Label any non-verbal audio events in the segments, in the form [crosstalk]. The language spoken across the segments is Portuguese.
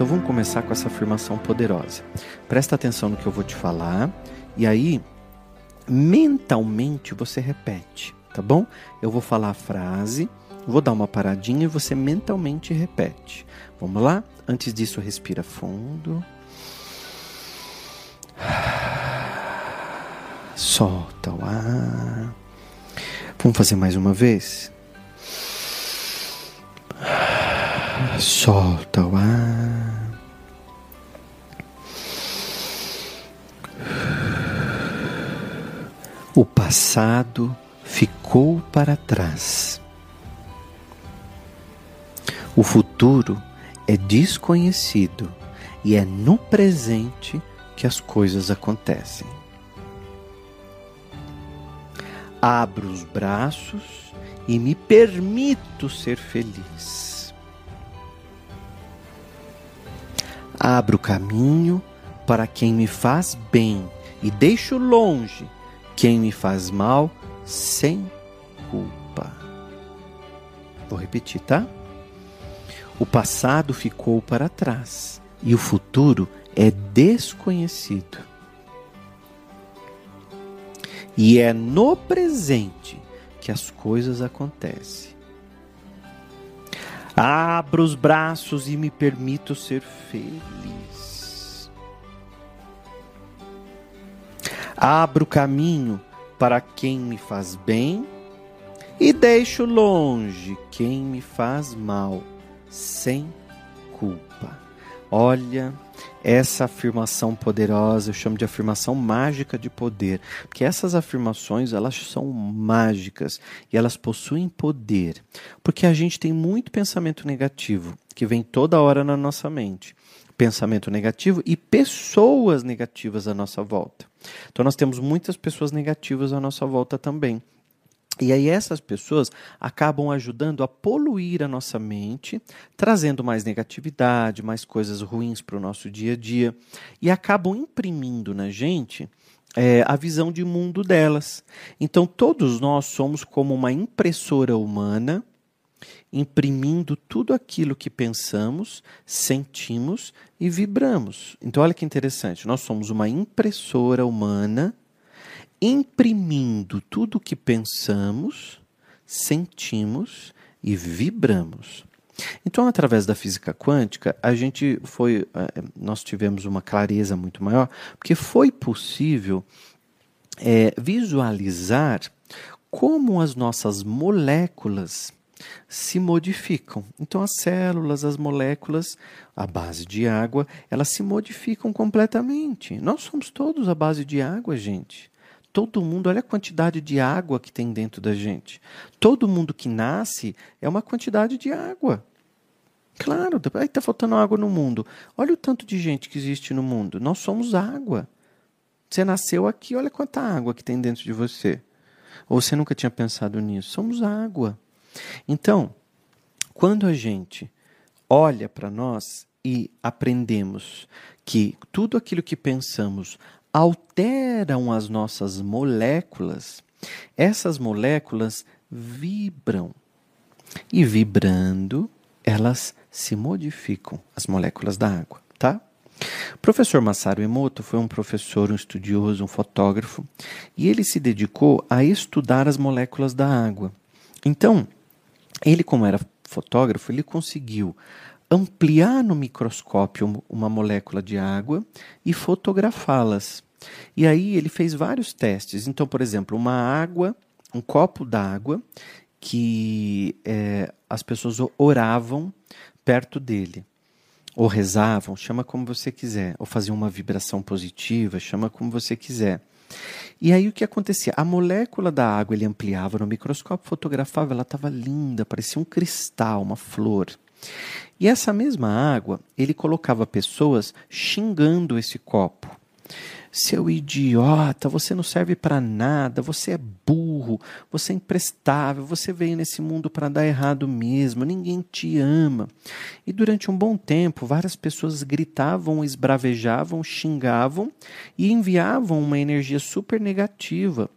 Então vamos começar com essa afirmação poderosa. Presta atenção no que eu vou te falar e aí mentalmente você repete, tá bom? Eu vou falar a frase, vou dar uma paradinha e você mentalmente repete. Vamos lá? Antes disso, respira fundo. Solta o ar. Vamos fazer mais uma vez? Solta o ar. O passado ficou para trás. O futuro é desconhecido e é no presente que as coisas acontecem. Abro os braços e me permito ser feliz. Abro o caminho para quem me faz bem e deixo longe quem me faz mal sem culpa. Vou repetir, tá? O passado ficou para trás e o futuro é desconhecido. E é no presente que as coisas acontecem. Abro os braços e me permito ser feliz. Abro o caminho para quem me faz bem e deixo longe quem me faz mal, sem culpa. Olha, essa afirmação poderosa, eu chamo de afirmação mágica de poder, porque essas afirmações, elas são mágicas e elas possuem poder, porque a gente tem muito pensamento negativo que vem toda hora na nossa mente. Pensamento negativo e pessoas negativas à nossa volta. Então nós temos muitas pessoas negativas à nossa volta também. E aí essas pessoas acabam ajudando a poluir a nossa mente, trazendo mais negatividade, mais coisas ruins para o nosso dia a dia, e acabam imprimindo na gente é, a visão de mundo delas. Então todos nós somos como uma impressora humana, imprimindo tudo aquilo que pensamos, sentimos e vibramos. Então olha que interessante, nós somos uma impressora humana imprimindo tudo o que pensamos, sentimos e vibramos. Então, através da física quântica, a gente foi, eh, nós tivemos uma clareza muito maior, porque foi possível é, visualizar como as nossas moléculas se modificam. Então, as células, as moléculas, à base de água, elas se modificam completamente. Nós somos todos à base de água, gente. Todo mundo, olha a quantidade de água que tem dentro da gente. Todo mundo que nasce é uma quantidade de água. Claro, está faltando água no mundo. Olha o tanto de gente que existe no mundo. Nós somos água. Você nasceu aqui, olha quanta água que tem dentro de você. Ou você nunca tinha pensado nisso? Somos água. Então, quando a gente olha para nós e aprendemos que tudo aquilo que pensamos alteram as nossas moléculas, essas moléculas vibram. E vibrando, elas se modificam, as moléculas da água, tá? O professor Masaru Emoto foi um professor, um estudioso, um fotógrafo, e ele se dedicou a estudar as moléculas da água. Então, ele como era fotógrafo, ele conseguiu ampliar no microscópio uma molécula de água e fotografá-las. E aí ele fez vários testes. Então, por exemplo, uma água, um copo d'água que é, as pessoas oravam perto dele. Ou rezavam, chama como você quiser. Ou faziam uma vibração positiva, chama como você quiser. E aí o que acontecia? A molécula da água ele ampliava no microscópio, fotografava, ela estava linda, parecia um cristal, uma flor. E essa mesma água, ele colocava pessoas xingando esse copo. Seu idiota, você não serve para nada, você é burro, você é imprestável, você veio nesse mundo para dar errado mesmo, ninguém te ama. E durante um bom tempo, várias pessoas gritavam, esbravejavam, xingavam e enviavam uma energia super negativa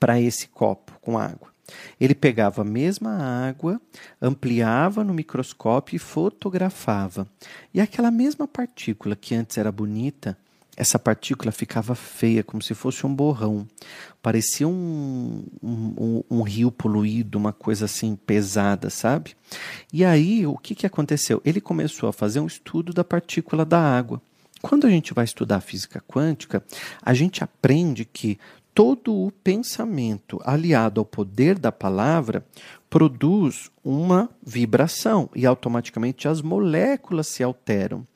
para esse copo com água. Ele pegava a mesma água, ampliava no microscópio e fotografava. E aquela mesma partícula que antes era bonita, essa partícula ficava feia, como se fosse um borrão. Parecia um, um, um, um, rio poluído, uma coisa assim pesada, sabe? E aí, o que, que aconteceu? Ele começou a fazer um estudo da partícula da água. Quando a gente vai estudar física quântica, a gente aprende que todo o pensamento aliado ao poder da palavra produz uma vibração e automaticamente as moléculas se alteram.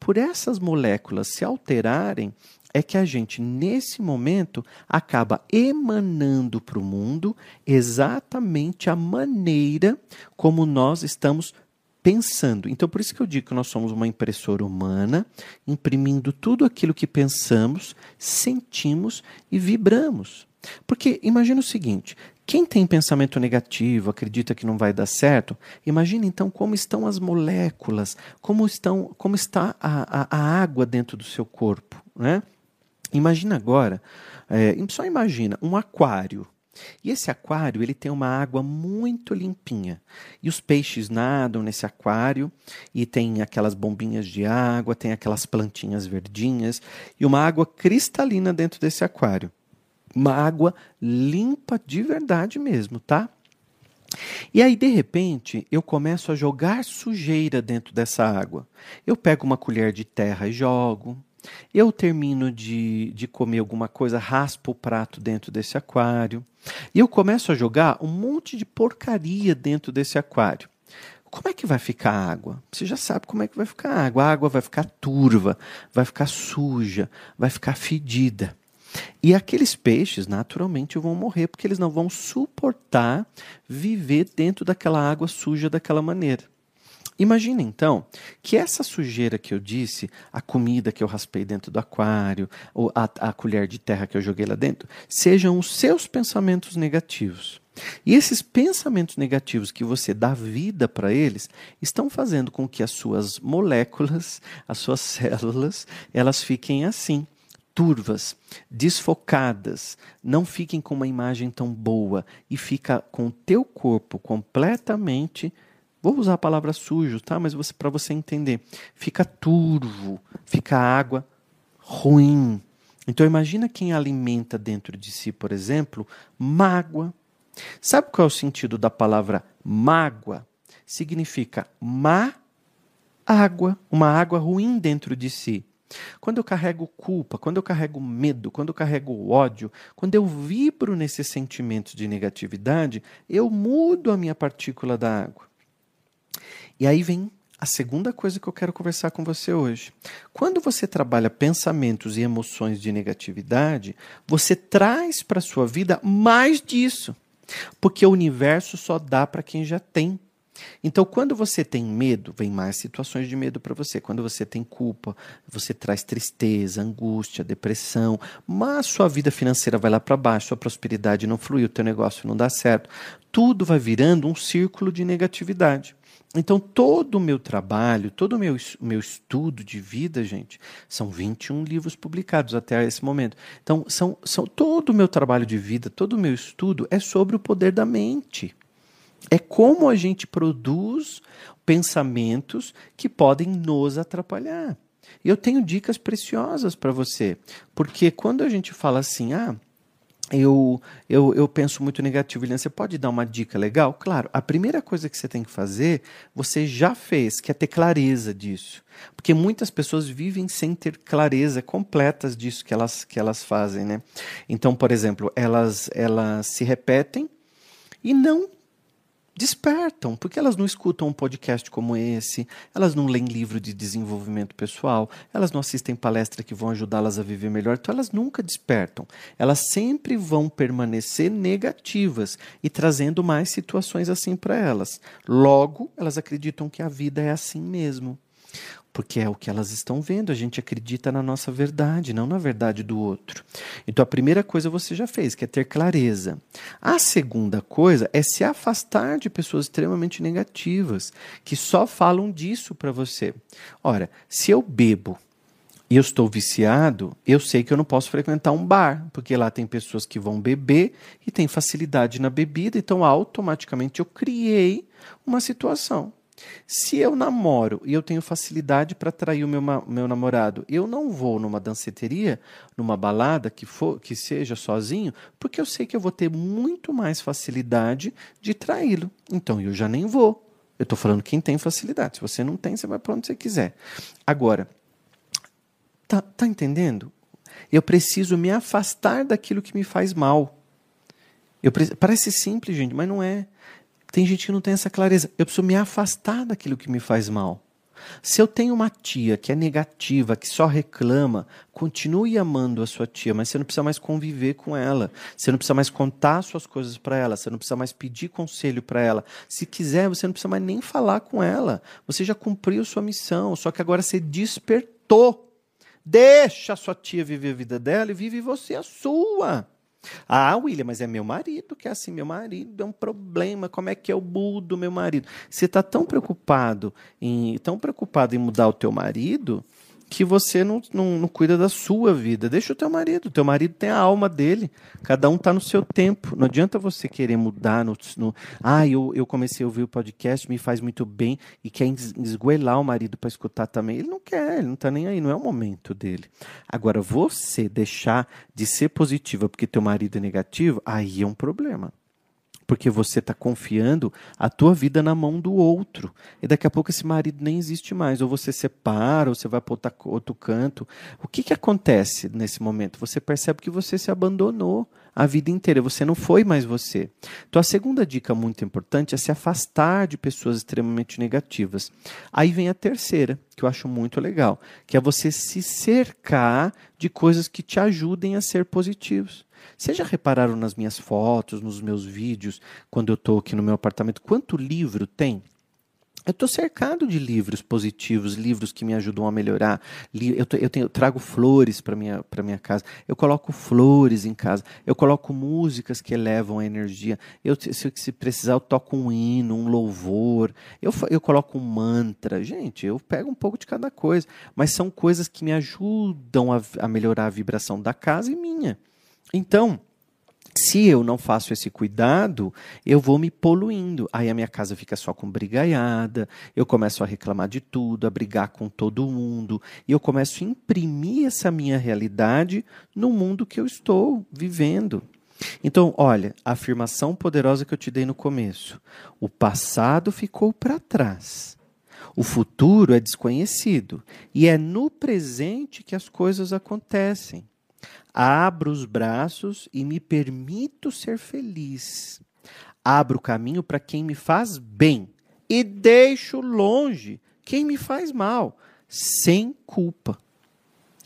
Por essas moléculas se alterarem, é que a gente, nesse momento, acaba emanando para o mundo exatamente a maneira como nós estamos pensando. Então, por isso que eu digo que nós somos uma impressora humana, imprimindo tudo aquilo que pensamos, sentimos e vibramos. Porque imagina o seguinte: quem tem pensamento negativo, acredita que não vai dar certo, imagina então como estão as moléculas, como, estão, como está a, a, a água dentro do seu corpo. Né? Imagina agora, é, só imagina um aquário. E esse aquário ele tem uma água muito limpinha. E os peixes nadam nesse aquário e tem aquelas bombinhas de água, tem aquelas plantinhas verdinhas e uma água cristalina dentro desse aquário. Uma água limpa de verdade mesmo, tá? E aí, de repente, eu começo a jogar sujeira dentro dessa água. Eu pego uma colher de terra e jogo. Eu termino de, de comer alguma coisa, raspo o prato dentro desse aquário. E eu começo a jogar um monte de porcaria dentro desse aquário. Como é que vai ficar a água? Você já sabe como é que vai ficar a água. A água vai ficar turva, vai ficar suja, vai ficar fedida. E aqueles peixes, naturalmente, vão morrer porque eles não vão suportar viver dentro daquela água suja daquela maneira. Imagina então que essa sujeira que eu disse, a comida que eu raspei dentro do aquário, ou a, a colher de terra que eu joguei lá dentro, sejam os seus pensamentos negativos. E esses pensamentos negativos que você dá vida para eles estão fazendo com que as suas moléculas, as suas [laughs] células, elas fiquem assim, turvas, desfocadas, não fiquem com uma imagem tão boa e fica com o teu corpo completamente Vou usar a palavra sujo, tá? Mas para você entender, fica turvo, fica água ruim. Então imagina quem alimenta dentro de si, por exemplo, mágoa. Sabe qual é o sentido da palavra mágoa? Significa má água, uma água ruim dentro de si. Quando eu carrego culpa, quando eu carrego medo, quando eu carrego ódio, quando eu vibro nesses sentimentos de negatividade, eu mudo a minha partícula da água. E aí vem a segunda coisa que eu quero conversar com você hoje. Quando você trabalha pensamentos e emoções de negatividade, você traz para sua vida mais disso. Porque o universo só dá para quem já tem. Então, quando você tem medo, vem mais situações de medo para você. Quando você tem culpa, você traz tristeza, angústia, depressão, mas sua vida financeira vai lá para baixo, sua prosperidade não flui, o teu negócio não dá certo. Tudo vai virando um círculo de negatividade. Então, todo o meu trabalho, todo o meu, meu estudo de vida, gente, são 21 livros publicados até esse momento. Então, são, são todo o meu trabalho de vida, todo o meu estudo é sobre o poder da mente. É como a gente produz pensamentos que podem nos atrapalhar. E eu tenho dicas preciosas para você, porque quando a gente fala assim, ah, eu, eu, eu penso muito negativo. William, você pode dar uma dica legal? Claro, a primeira coisa que você tem que fazer, você já fez, que é ter clareza disso. Porque muitas pessoas vivem sem ter clareza completas disso que elas, que elas fazem. Né? Então, por exemplo, elas, elas se repetem e não despertam, porque elas não escutam um podcast como esse, elas não leem livro de desenvolvimento pessoal, elas não assistem palestras que vão ajudá-las a viver melhor, então elas nunca despertam. Elas sempre vão permanecer negativas e trazendo mais situações assim para elas. Logo, elas acreditam que a vida é assim mesmo porque é o que elas estão vendo. A gente acredita na nossa verdade, não na verdade do outro. Então a primeira coisa você já fez, que é ter clareza. A segunda coisa é se afastar de pessoas extremamente negativas, que só falam disso para você. Ora, se eu bebo e eu estou viciado, eu sei que eu não posso frequentar um bar, porque lá tem pessoas que vão beber e tem facilidade na bebida, então automaticamente eu criei uma situação. Se eu namoro e eu tenho facilidade para atrair o meu, meu namorado, eu não vou numa danceteria, numa balada que, for, que seja sozinho, porque eu sei que eu vou ter muito mais facilidade de traí-lo. Então eu já nem vou. Eu estou falando quem tem facilidade. Se você não tem, você vai para onde você quiser. Agora, Tá, tá entendendo? Eu preciso me afastar daquilo que me faz mal. Eu Parece simples, gente, mas não é. Tem gente que não tem essa clareza. Eu preciso me afastar daquilo que me faz mal. Se eu tenho uma tia que é negativa, que só reclama, continue amando a sua tia, mas você não precisa mais conviver com ela. Você não precisa mais contar suas coisas para ela. Você não precisa mais pedir conselho para ela. Se quiser, você não precisa mais nem falar com ela. Você já cumpriu sua missão, só que agora você despertou Deixa a sua tia viver a vida dela e vive você a sua. Ah, William, mas é meu marido que é assim. Meu marido é um problema. Como é que é o bull do meu marido? Você está tão preocupado em tão preocupado em mudar o teu marido que você não, não, não, cuida da sua vida. Deixa o teu marido. Teu marido tem a alma dele. Cada um está no seu tempo. Não adianta você querer mudar. No, no, ah, eu, eu comecei a ouvir o podcast, me faz muito bem e quer esgoelar o marido para escutar também. Ele não quer, ele não está nem aí. Não é o momento dele. Agora, você deixar de ser positiva porque teu marido é negativo, aí é um problema porque você está confiando a tua vida na mão do outro. E daqui a pouco esse marido nem existe mais. Ou você separa, ou você vai para outro canto. O que, que acontece nesse momento? Você percebe que você se abandonou a vida inteira. Você não foi mais você. Então, a segunda dica muito importante é se afastar de pessoas extremamente negativas. Aí vem a terceira, que eu acho muito legal, que é você se cercar de coisas que te ajudem a ser positivos. Vocês já repararam nas minhas fotos, nos meus vídeos, quando eu estou aqui no meu apartamento, quanto livro tem? Eu estou cercado de livros positivos, livros que me ajudam a melhorar. Eu, tô, eu, tenho, eu trago flores para minha para minha casa. Eu coloco flores em casa. Eu coloco músicas que elevam a energia. Eu, se, se precisar, eu toco um hino, um louvor. Eu, eu coloco um mantra. Gente, eu pego um pouco de cada coisa, mas são coisas que me ajudam a, a melhorar a vibração da casa e minha. Então, se eu não faço esse cuidado, eu vou me poluindo. Aí a minha casa fica só com brigaiada, eu começo a reclamar de tudo, a brigar com todo mundo, e eu começo a imprimir essa minha realidade no mundo que eu estou vivendo. Então, olha, a afirmação poderosa que eu te dei no começo: o passado ficou para trás. O futuro é desconhecido e é no presente que as coisas acontecem. Abro os braços e me permito ser feliz. Abro o caminho para quem me faz bem e deixo longe quem me faz mal, sem culpa.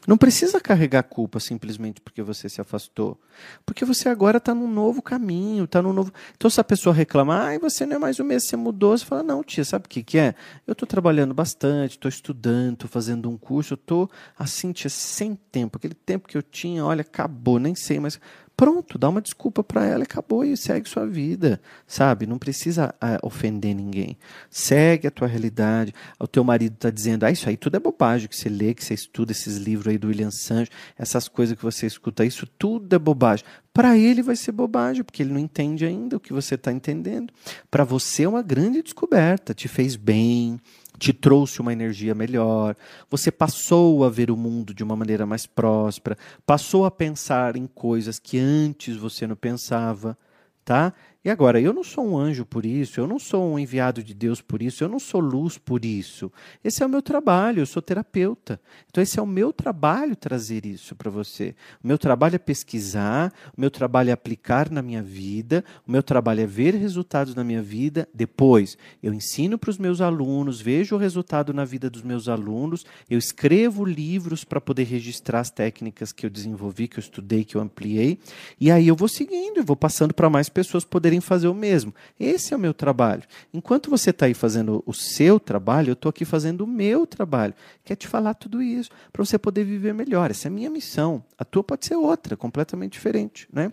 Não precisa carregar culpa simplesmente porque você se afastou. Porque você agora está num novo caminho, está num novo. Então, se a pessoa reclamar, ah, você não é mais o mesmo, você mudou, você fala, não, tia, sabe o que, que é? Eu estou trabalhando bastante, estou estudando, estou fazendo um curso, estou assim, tia, sem tempo. Aquele tempo que eu tinha, olha, acabou, nem sei, mas Pronto, dá uma desculpa para ela e acabou e segue sua vida, sabe? Não precisa uh, ofender ninguém. Segue a tua realidade. O teu marido está dizendo, ah, isso aí tudo é bobagem que você lê, que você estuda esses livros aí do William Sancho, essas coisas que você escuta, isso tudo é bobagem. Para ele vai ser bobagem, porque ele não entende ainda o que você está entendendo. Para você é uma grande descoberta, te fez bem, te trouxe uma energia melhor, você passou a ver o mundo de uma maneira mais próspera, passou a pensar em coisas que antes você não pensava, tá? E agora, eu não sou um anjo por isso, eu não sou um enviado de Deus por isso, eu não sou luz por isso. Esse é o meu trabalho, eu sou terapeuta. Então, esse é o meu trabalho trazer isso para você. O meu trabalho é pesquisar, o meu trabalho é aplicar na minha vida, o meu trabalho é ver resultados na minha vida. Depois, eu ensino para os meus alunos, vejo o resultado na vida dos meus alunos, eu escrevo livros para poder registrar as técnicas que eu desenvolvi, que eu estudei, que eu ampliei. E aí eu vou seguindo, eu vou passando para mais pessoas poderem poderem fazer o mesmo. Esse é o meu trabalho. Enquanto você está aí fazendo o seu trabalho, eu estou aqui fazendo o meu trabalho, que é te falar tudo isso, para você poder viver melhor. Essa é a minha missão. A tua pode ser outra, completamente diferente. Né?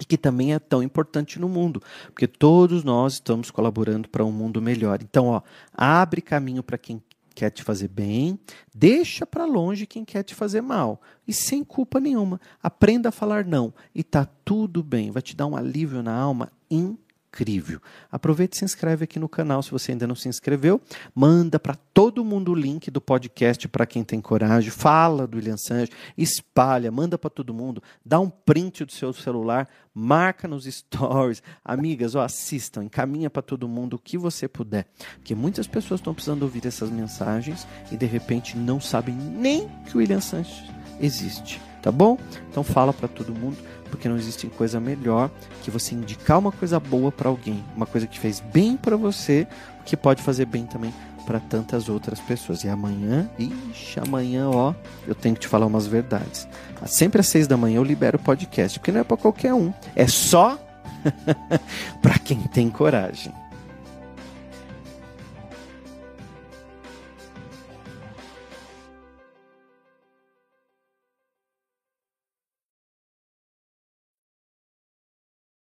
e que também é tão importante no mundo, porque todos nós estamos colaborando para um mundo melhor. Então, ó, abre caminho para quem quer te fazer bem, deixa para longe quem quer te fazer mal. E sem culpa nenhuma. Aprenda a falar não e tá tudo bem. Vai te dar um alívio na alma incrível incrível. Aproveite e se inscreve aqui no canal se você ainda não se inscreveu. Manda para todo mundo o link do podcast para quem tem coragem. Fala do William Sanji, espalha, manda para todo mundo. Dá um print do seu celular, marca nos stories. Amigas, ó, assistam, encaminha para todo mundo o que você puder. Porque muitas pessoas estão precisando ouvir essas mensagens e de repente não sabem nem que o William Sanji existe. Tá bom? Então fala para todo mundo porque não existe coisa melhor que você indicar uma coisa boa para alguém, uma coisa que fez bem para você, que pode fazer bem também para tantas outras pessoas. E amanhã, ixi, amanhã, ó, eu tenho que te falar umas verdades. Sempre às seis da manhã eu libero o podcast, porque não é para qualquer um, é só [laughs] para quem tem coragem.